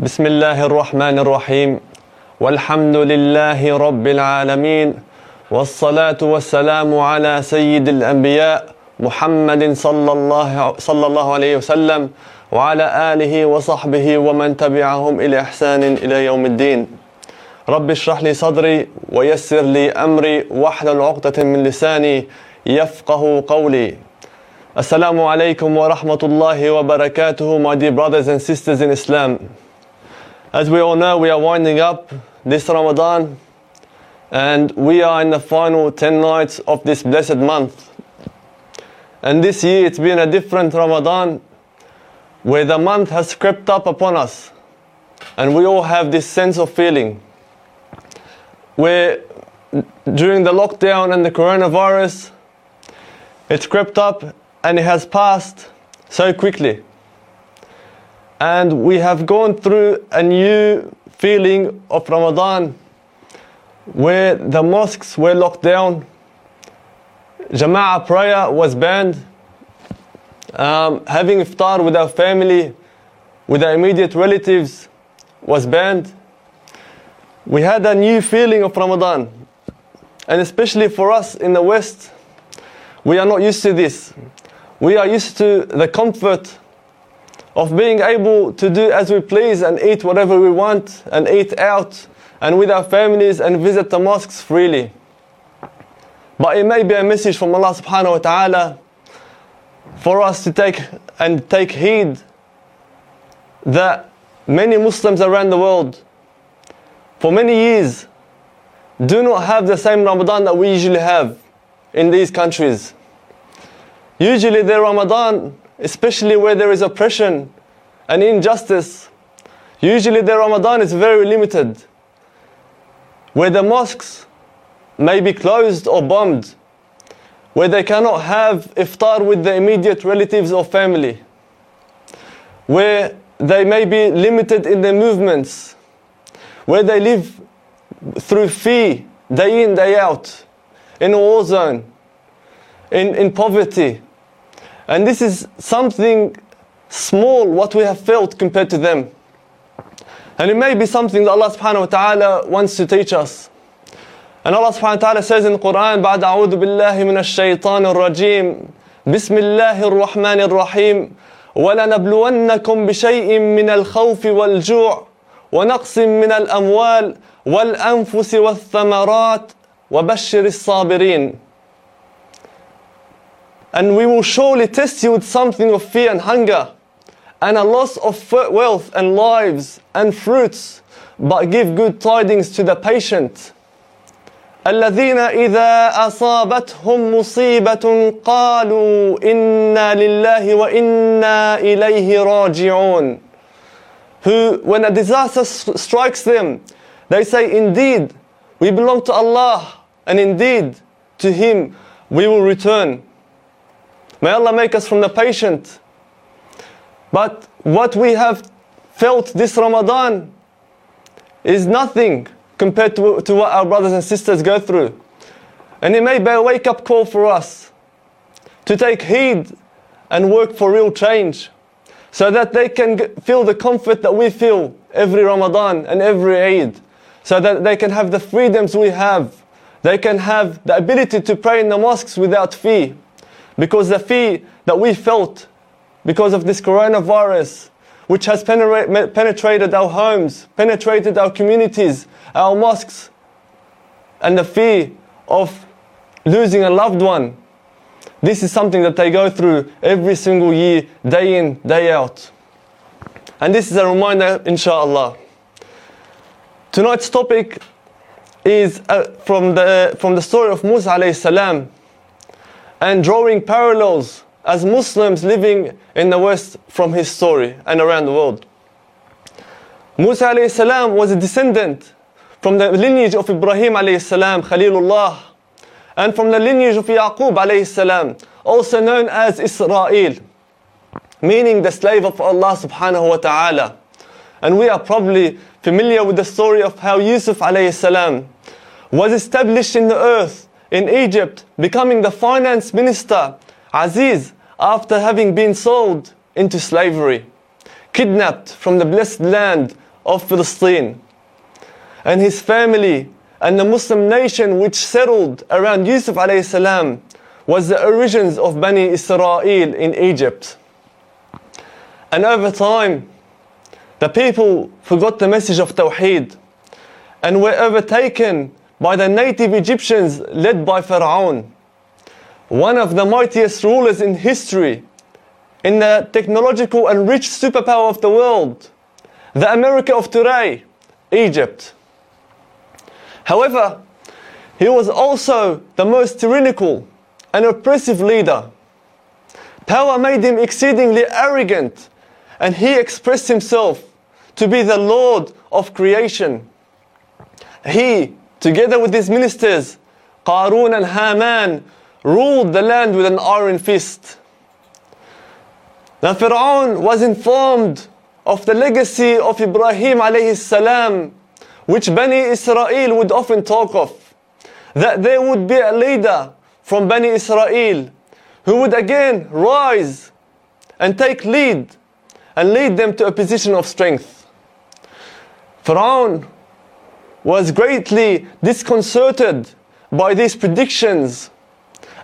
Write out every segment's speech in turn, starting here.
بسم الله الرحمن الرحيم والحمد لله رب العالمين والصلاة والسلام على سيد الأنبياء محمد صلى الله صلى الله عليه وسلم وعلى آله وصحبه ومن تبعهم إلى إحسان إلى يوم الدين رب اشرح لي صدري ويسر لي أمري واحلل عقدة من لساني يفقه قولي alaikum wa rahmatullahi wa barakatuhu, my dear brothers and sisters in Islam. As we all know, we are winding up this Ramadan and we are in the final 10 nights of this blessed month. And this year it's been a different Ramadan where the month has crept up upon us and we all have this sense of feeling where during the lockdown and the coronavirus, it's crept up and it has passed so quickly. And we have gone through a new feeling of Ramadan where the mosques were locked down, Jama'ah prayer was banned, um, having iftar with our family, with our immediate relatives was banned. We had a new feeling of Ramadan, and especially for us in the West, we are not used to this. We are used to the comfort of being able to do as we please and eat whatever we want and eat out and with our families and visit the mosques freely. But it may be a message from Allah subhanahu wa ta'ala for us to take and take heed that many Muslims around the world for many years do not have the same Ramadan that we usually have in these countries. Usually their Ramadan, especially where there is oppression and injustice, usually their Ramadan is very limited. Where the mosques may be closed or bombed, where they cannot have iftar with the immediate relatives or family, where they may be limited in their movements, where they live through fear day in, day out, in a war zone, in, in poverty. And this is something small what we have felt compared to them. And it may be something that Allah subhanahu wa ta'ala wants to teach us. And Allah subhanahu wa ta'ala says in the Quran, بعد أعوذ بالله من الشيطان الرجيم بسم الله الرحمن الرحيم ولنبلونكم بشيء من الخوف والجوع ونقص من الأموال والأنفس والثمرات وبشر الصابرين and we will surely test you with something of fear and hunger, and a loss of wealth and lives and fruits, but give good tidings to the patient. الذين إذا أصابتهم مصيبة قالوا إنا لله وإنا إليه راجعون Who, when a disaster strikes them, they say, Indeed, we belong to Allah, and indeed, to Him we will return. May Allah make us from the patient. But what we have felt this Ramadan is nothing compared to, to what our brothers and sisters go through. And it may be a wake up call for us to take heed and work for real change so that they can feel the comfort that we feel every Ramadan and every Eid, so that they can have the freedoms we have. They can have the ability to pray in the mosques without fear. Because the fear that we felt because of this coronavirus, which has penetrated our homes, penetrated our communities, our mosques, and the fear of losing a loved one, this is something that they go through every single year, day in, day out. And this is a reminder, inshallah. Tonight's topic is uh, from, the, from the story of Musa alayhi salam and drawing parallels as Muslims living in the West from his story and around the world. Musa salam was a descendant from the lineage of Ibrahim salam, Khalilullah, and from the lineage of Yaqub salam, also known as Israel, meaning the slave of Allah subhanahu wa ta'ala. And we are probably familiar with the story of how Yusuf salam was established in the earth in Egypt, becoming the finance minister, Aziz, after having been sold into slavery, kidnapped from the blessed land of Palestine. And his family and the Muslim nation which settled around Yusuf salam was the origins of Bani Israel in Egypt. And over time, the people forgot the message of Tawheed and were overtaken by the native Egyptians led by Pharaoh, one of the mightiest rulers in history, in the technological and rich superpower of the world, the America of today, Egypt. However, he was also the most tyrannical and oppressive leader. Power made him exceedingly arrogant, and he expressed himself to be the Lord of creation. He, together with his ministers, Qarun and Haman, ruled the land with an iron fist. The Pharaoh was informed of the legacy of Ibrahim alayhi salam, which Bani Israel would often talk of, that there would be a leader from Bani Israel who would again rise and take lead and lead them to a position of strength. Pharaoh was greatly disconcerted by these predictions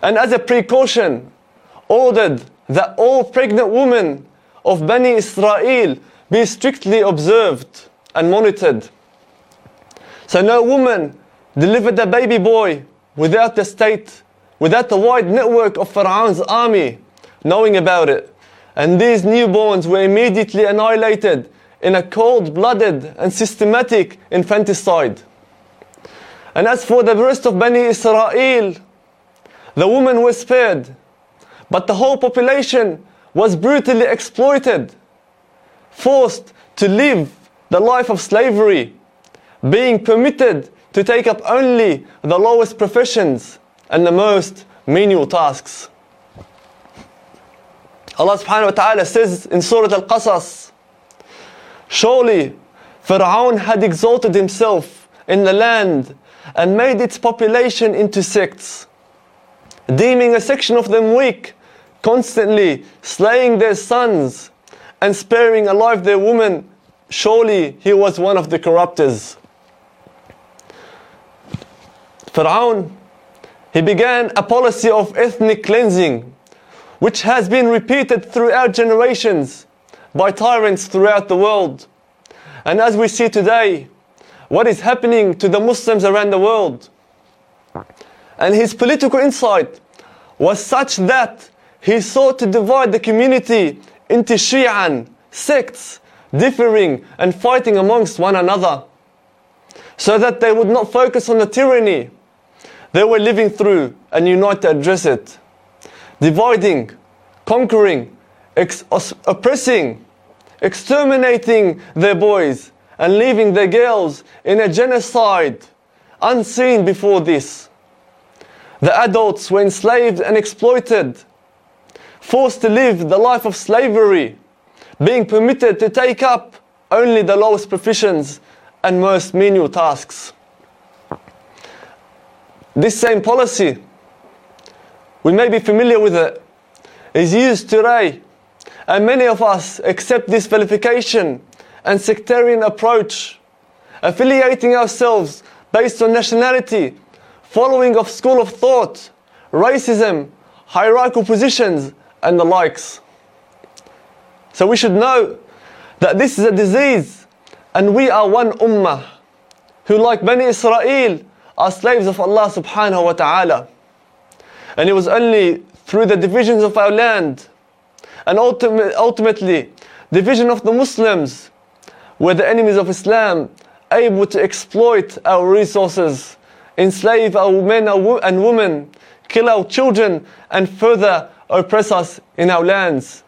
and as a precaution ordered that all pregnant women of Bani Israel be strictly observed and monitored. So no woman delivered a baby boy without the state, without the wide network of Pharaoh's army knowing about it. And these newborns were immediately annihilated in a cold-blooded and systematic infanticide. And as for the rest of Bani Israel, the women were spared, but the whole population was brutally exploited, forced to live the life of slavery, being permitted to take up only the lowest professions and the most menial tasks. Allah subhanahu wa ta'ala says in Surah Al-Qasas, Surely Pharaoh had exalted himself in the land and made its population into sects, deeming a section of them weak, constantly slaying their sons and sparing alive their women. Surely he was one of the corruptors. Pharaoh, he began a policy of ethnic cleansing, which has been repeated throughout generations by tyrants throughout the world. And as we see today, what is happening to the Muslims around the world. And his political insight was such that he sought to divide the community into Shi'an, sects, differing and fighting amongst one another, so that they would not focus on the tyranny they were living through and unite to address it. Dividing, conquering, oppressing, exterminating their boys, and leaving their girls in a genocide unseen before this. The adults were enslaved and exploited, forced to live the life of slavery, being permitted to take up only the lowest professions and most menial tasks. This same policy, we may be familiar with it, is used today, and many of us accept this vilification and sectarian approach, affiliating ourselves based on nationality, following of school of thought, racism, hierarchical positions, and the likes. So we should know that this is a disease, and we are one ummah who, like Bani Israel, are slaves of Allah subhanahu wa ta'ala. And it was only through the divisions of our land and ultimately division of the Muslims were the enemies of Islam able to exploit our resources, enslave our men and women, kill our children, and further oppress us in our lands.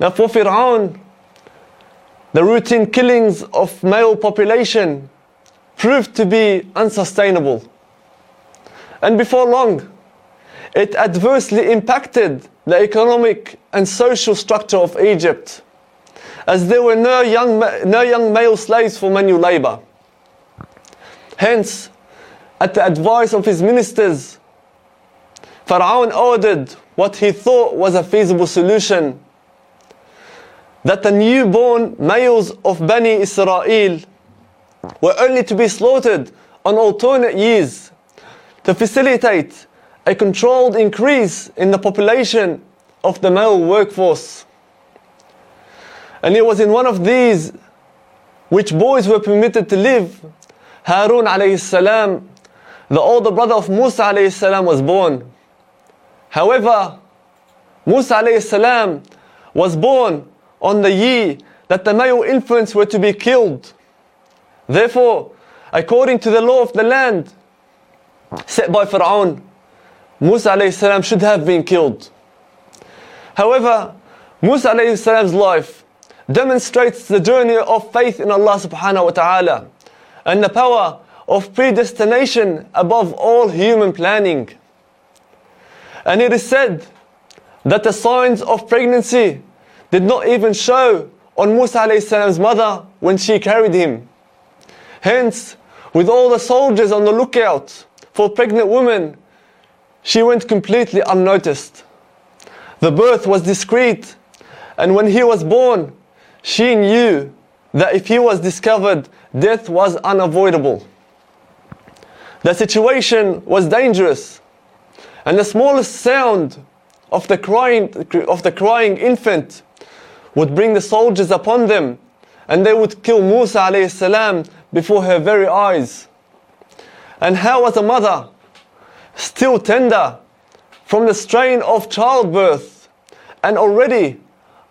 Now, for Fir'aun, the routine killings of male population proved to be unsustainable. And before long, it adversely impacted the economic and social structure of Egypt as there were no young, no young male slaves for manual labor. Hence, at the advice of his ministers, Pharaoh ordered what he thought was a feasible solution. that the newborn males of Bani Israel were only to be slaughtered on alternate years to facilitate a controlled increase in the population of the male workforce. And it was in one of these which boys were permitted to live. Harun alayhi salam, the older brother of Musa alayhi salam was born. However, Musa alayhi salam was born on the year that the male infants were to be killed. Therefore, according to the law of the land set by Pharaoh, Musa salam should have been killed. However, Musa salam's life demonstrates the journey of faith in Allah subhanahu wa ta'ala and the power of predestination above all human planning. And it is said that the signs of pregnancy did not even show on Musa salam's mother when she carried him. Hence, with all the soldiers on the lookout for pregnant women, she went completely unnoticed. The birth was discreet, and when he was born, she knew that if he was discovered, death was unavoidable. The situation was dangerous, and the smallest sound of the crying, of the crying infant would bring the soldiers upon them, and they would kill Musa salam before her very eyes. And how was a mother, still tender from the strain of childbirth, and already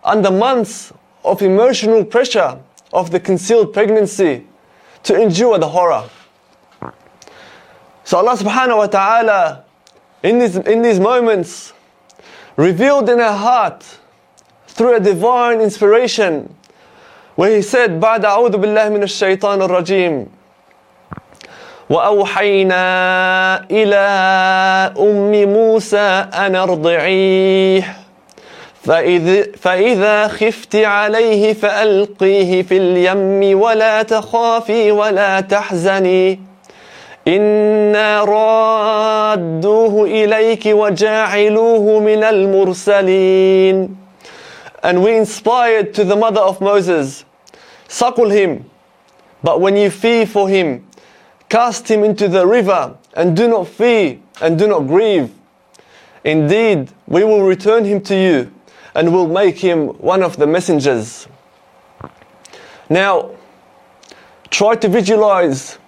under months of emotional pressure of the concealed pregnancy, to endure the horror? So Allah subhanahu wa ta'ala in these, in these moments revealed in her heart through a divine inspiration where he said بعد أعوذ بالله من الشيطان الرجيم وأوحينا إلى أم موسى أن أرضعيه. فإذا, فإذا خفت عليه فألقيه في اليم ولا تخافي ولا تحزني. إنا رادوه إليك وجاعلوه من المرسلين. And we inspired to the mother of Moses, suckle him, but when you fear for him, cast him into the river, and do not fear and do not grieve. Indeed, we will return him to you, and will make him one of the messengers. Now, try to visualize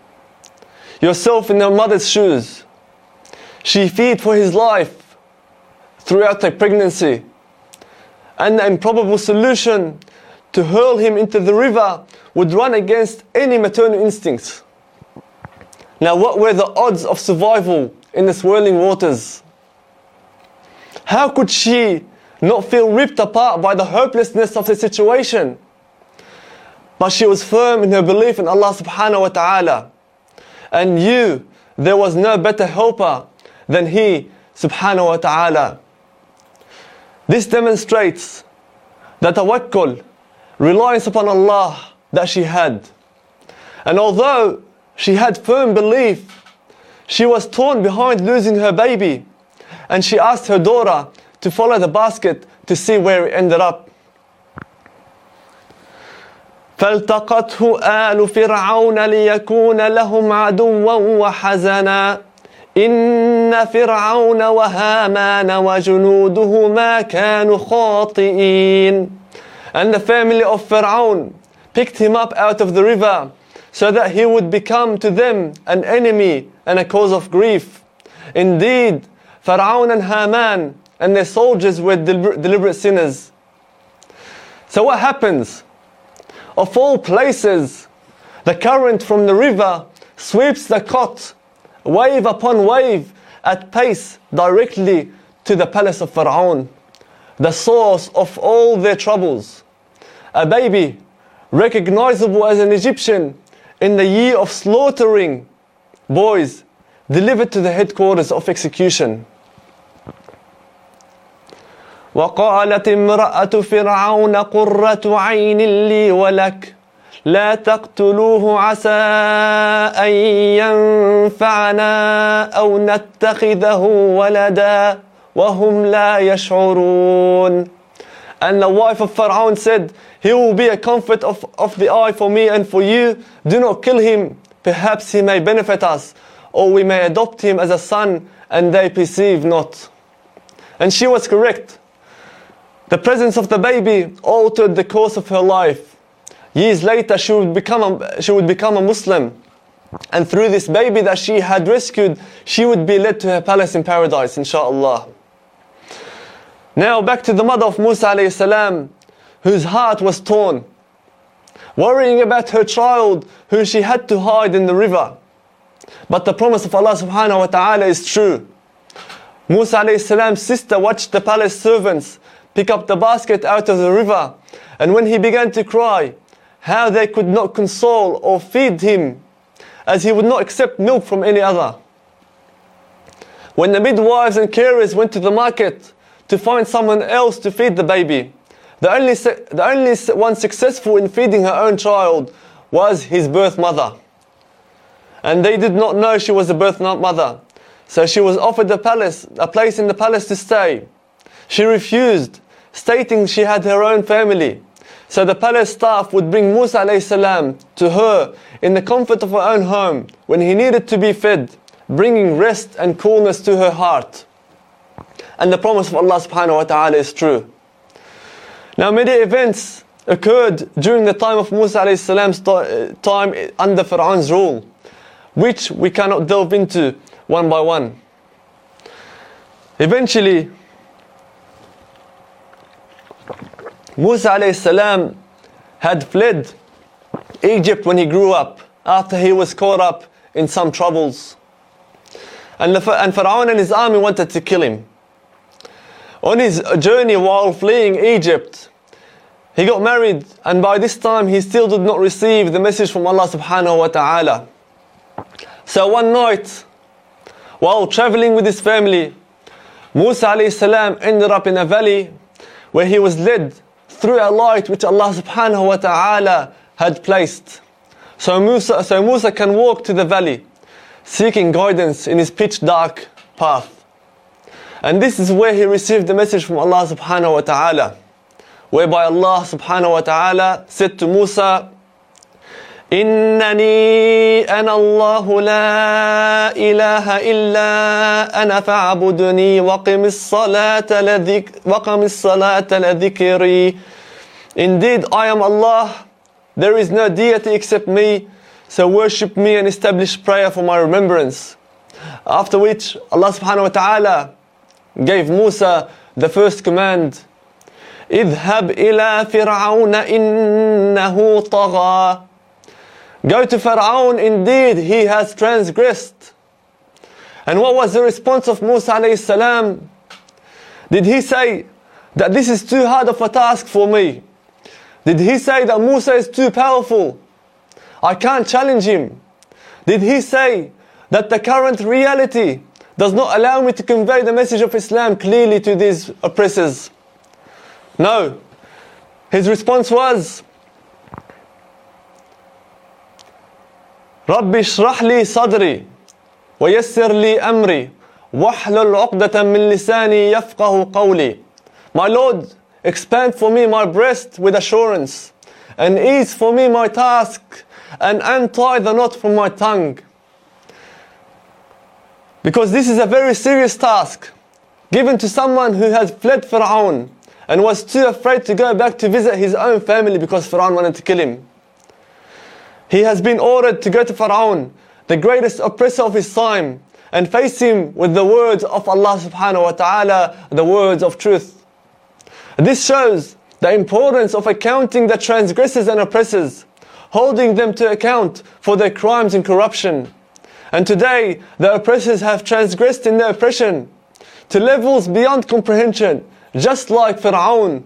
yourself in your mother's shoes. She feared for his life throughout the pregnancy. And the improbable solution to hurl him into the river would run against any maternal instincts. Now, what were the odds of survival in the swirling waters? How could she not feel ripped apart by the hopelessness of the situation? But she was firm in her belief in Allah subhanahu wa ta'ala and you, there was no better helper than He subhanahu wa ta'ala. This demonstrates the tawakkul, reliance upon Allah that she had. And although she had firm belief, she was torn behind losing her baby. And she asked her daughter to follow the basket to see where it ended up. فالتقته آل فرعون ليكون لهم عدوا وحزنا إن فرعون وهامان وجنودهما كانوا خاطئين And the family of Pharaoh picked him up out of the river so that he would become to them an enemy and a cause of grief. Indeed, Pharaoh and Haman and their soldiers were deliberate sinners. So what happens? Of all places, the current from the river sweeps the cot, wave upon wave, at pace directly to the palace of Pharaoh, the source of all their troubles. A baby, recognizable as an Egyptian, in the year of slaughtering boys, delivered to the headquarters of execution. وقالت امرأة فرعون قرة عين لي ولك لا تقتلوه عسى أن ينفعنا أو نتخذه ولدا وهم لا يشعرون And the wife of Pharaoh said, He will be a comfort of, of the eye for me and for you. Do not kill him. Perhaps he may benefit us, or we may adopt him as a son, and they perceive not. And she was correct. The presence of the baby altered the course of her life. Years later, she would become a, she would become a Muslim. And through this baby that she had rescued, she would be led to her palace in paradise, inshallah. Now back to the mother of Musa salam, whose heart was torn, worrying about her child whom she had to hide in the river. But the promise of Allah subhanahu wa ta'ala is true. Musa alayhi sister watched the palace servants pick up the basket out of the river, and when he began to cry, how they could not console or feed him, as he would not accept milk from any other. When the midwives and carers went to the market to find someone else to feed the baby, the only, the only one successful in feeding her own child was his birth mother. And they did not know she was a birth mother. So she was offered a palace, a place in the palace to stay. She refused, stating she had her own family. So the palace staff would bring Musa salam to her in the comfort of her own home when he needed to be fed, bringing rest and coolness to her heart. And the promise of Allah subhanahu wa ta'ala is true. Now many events occurred during the time of Musa alayhi salam's uh, time under Fir'aun's rule, which we cannot delve into one by one. Eventually, Musa alayhi salam had fled Egypt when he grew up after he was caught up in some troubles. And, the, and Pharaoh and his army wanted to kill him. On his journey while fleeing Egypt, he got married and by this time he still did not receive the message from Allah subhanahu wa ta'ala. So one night, while traveling with his family, Musa alayhi salam ended up in a valley where he was led through a light which Allah subhanahu wa ta'ala had placed. So Musa, so Musa can walk to the valley, seeking guidance in his pitch dark path. And this is where he received the message from Allah subhanahu wa ta'ala, whereby Allah subhanahu wa ta'ala said to Musa, إنني أنا الله لا إله إلا أنا فاعبدني وقم الصلاة لذك وقم الصلاة لذكري Indeed, I am Allah. There is no deity except me. So worship me and establish prayer for my remembrance. After which, Allah subhanahu wa ta'ala gave Musa the first command. اذهب إلى فرعون إنه طغى Go to Pharaoh, indeed he has transgressed. And what was the response of Musa alayhi salam? Did he say that this is too hard of a task for me? Did he say that Musa is too powerful? I can't challenge him. Did he say that the current reality does not allow me to convey the message of Islam clearly to these oppressors? No. His response was, رب اشرح لي صدري ويسر لي أمري واحلل عقدة من لساني يفقه قولي My Lord, expand for me my breast with assurance and ease for me my task and untie the knot from my tongue. Because this is a very serious task given to someone who has fled Pharaoh and was too afraid to go back to visit his own family because Pharaoh wanted to kill him. He has been ordered to go to Pharaoh, the greatest oppressor of his time, and face him with the words of Allah subhanahu wa ta'ala, the words of truth. This shows the importance of accounting the transgressors and oppressors, holding them to account for their crimes and corruption. And today, the oppressors have transgressed in their oppression to levels beyond comprehension, just like Pharaoh.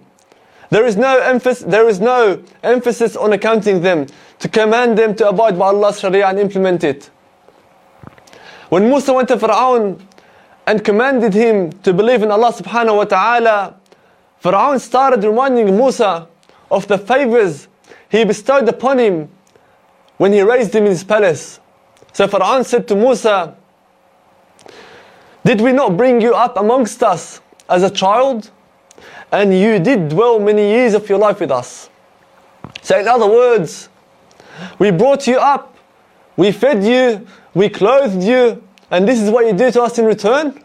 There is no emphasis, there is no emphasis on accounting them to command them to abide by Allah's Sharia and implement it. When Musa went to Pharaoh and commanded him to believe in Allah subhanahu wa ta'ala, Pharaoh started reminding Musa of the favors he bestowed upon him when he raised him in his palace. So Pharaoh said to Musa, Did we not bring you up amongst us as a child? And you did dwell many years of your life with us. So, in other words, we brought you up, we fed you, we clothed you, and this is what you do to us in return?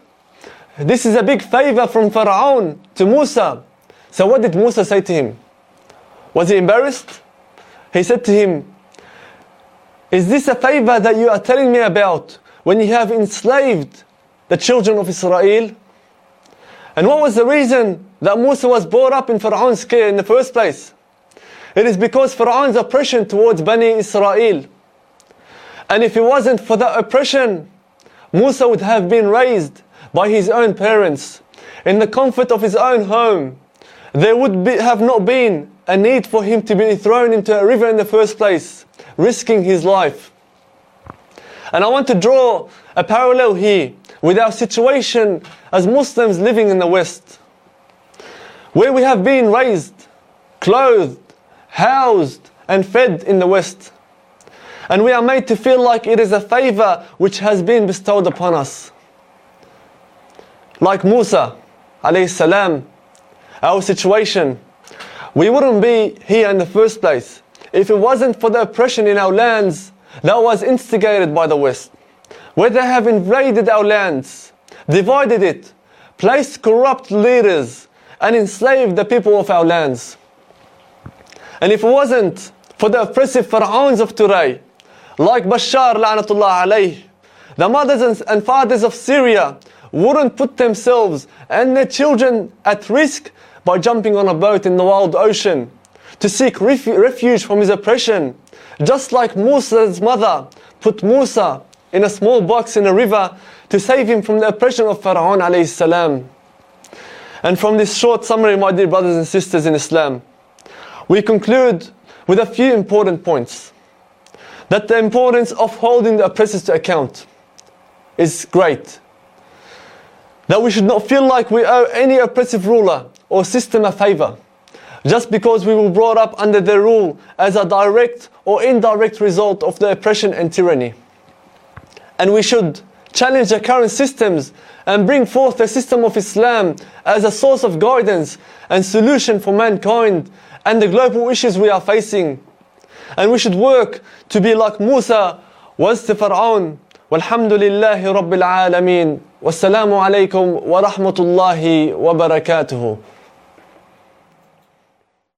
This is a big favor from Pharaoh to Musa. So, what did Musa say to him? Was he embarrassed? He said to him, Is this a favor that you are telling me about when you have enslaved the children of Israel? And what was the reason that Musa was brought up in Pharaoh's care in the first place? It is because Pharaoh's oppression towards Bani Israel. And if it wasn't for that oppression, Musa would have been raised by his own parents in the comfort of his own home. There would be, have not been a need for him to be thrown into a river in the first place, risking his life. And I want to draw a parallel here with our situation as Muslims living in the West, where we have been raised, clothed, housed, and fed in the West. And we are made to feel like it is a favor which has been bestowed upon us. Like Musa, salam, our situation, we wouldn't be here in the first place if it wasn't for the oppression in our lands that was instigated by the West, where they have invaded our lands, divided it, placed corrupt leaders, and enslaved the people of our lands. And if it wasn't for the oppressive pharaohs of today, like Bashar la'natullah alayh, the mothers and fathers of Syria wouldn't put themselves and their children at risk by jumping on a boat in the wild ocean to seek refuge from his oppression. Just like Musa's mother put Musa in a small box in a river to save him from the oppression of Pharaoh salam. And from this short summary, my dear brothers and sisters in Islam, we conclude with a few important points. That the importance of holding the oppressors to account is great. That we should not feel like we owe any oppressive ruler or system a favor just because we were brought up under their rule as a direct or indirect result of their oppression and tyranny. And we should challenge the current systems and bring forth the system of Islam as a source of guidance and solution for mankind and the global issues we are facing. And we should work to be like Musa was to Fir'aun. والحمد لله رب العالمين والسلام عليكم ورحمة الله وبركاته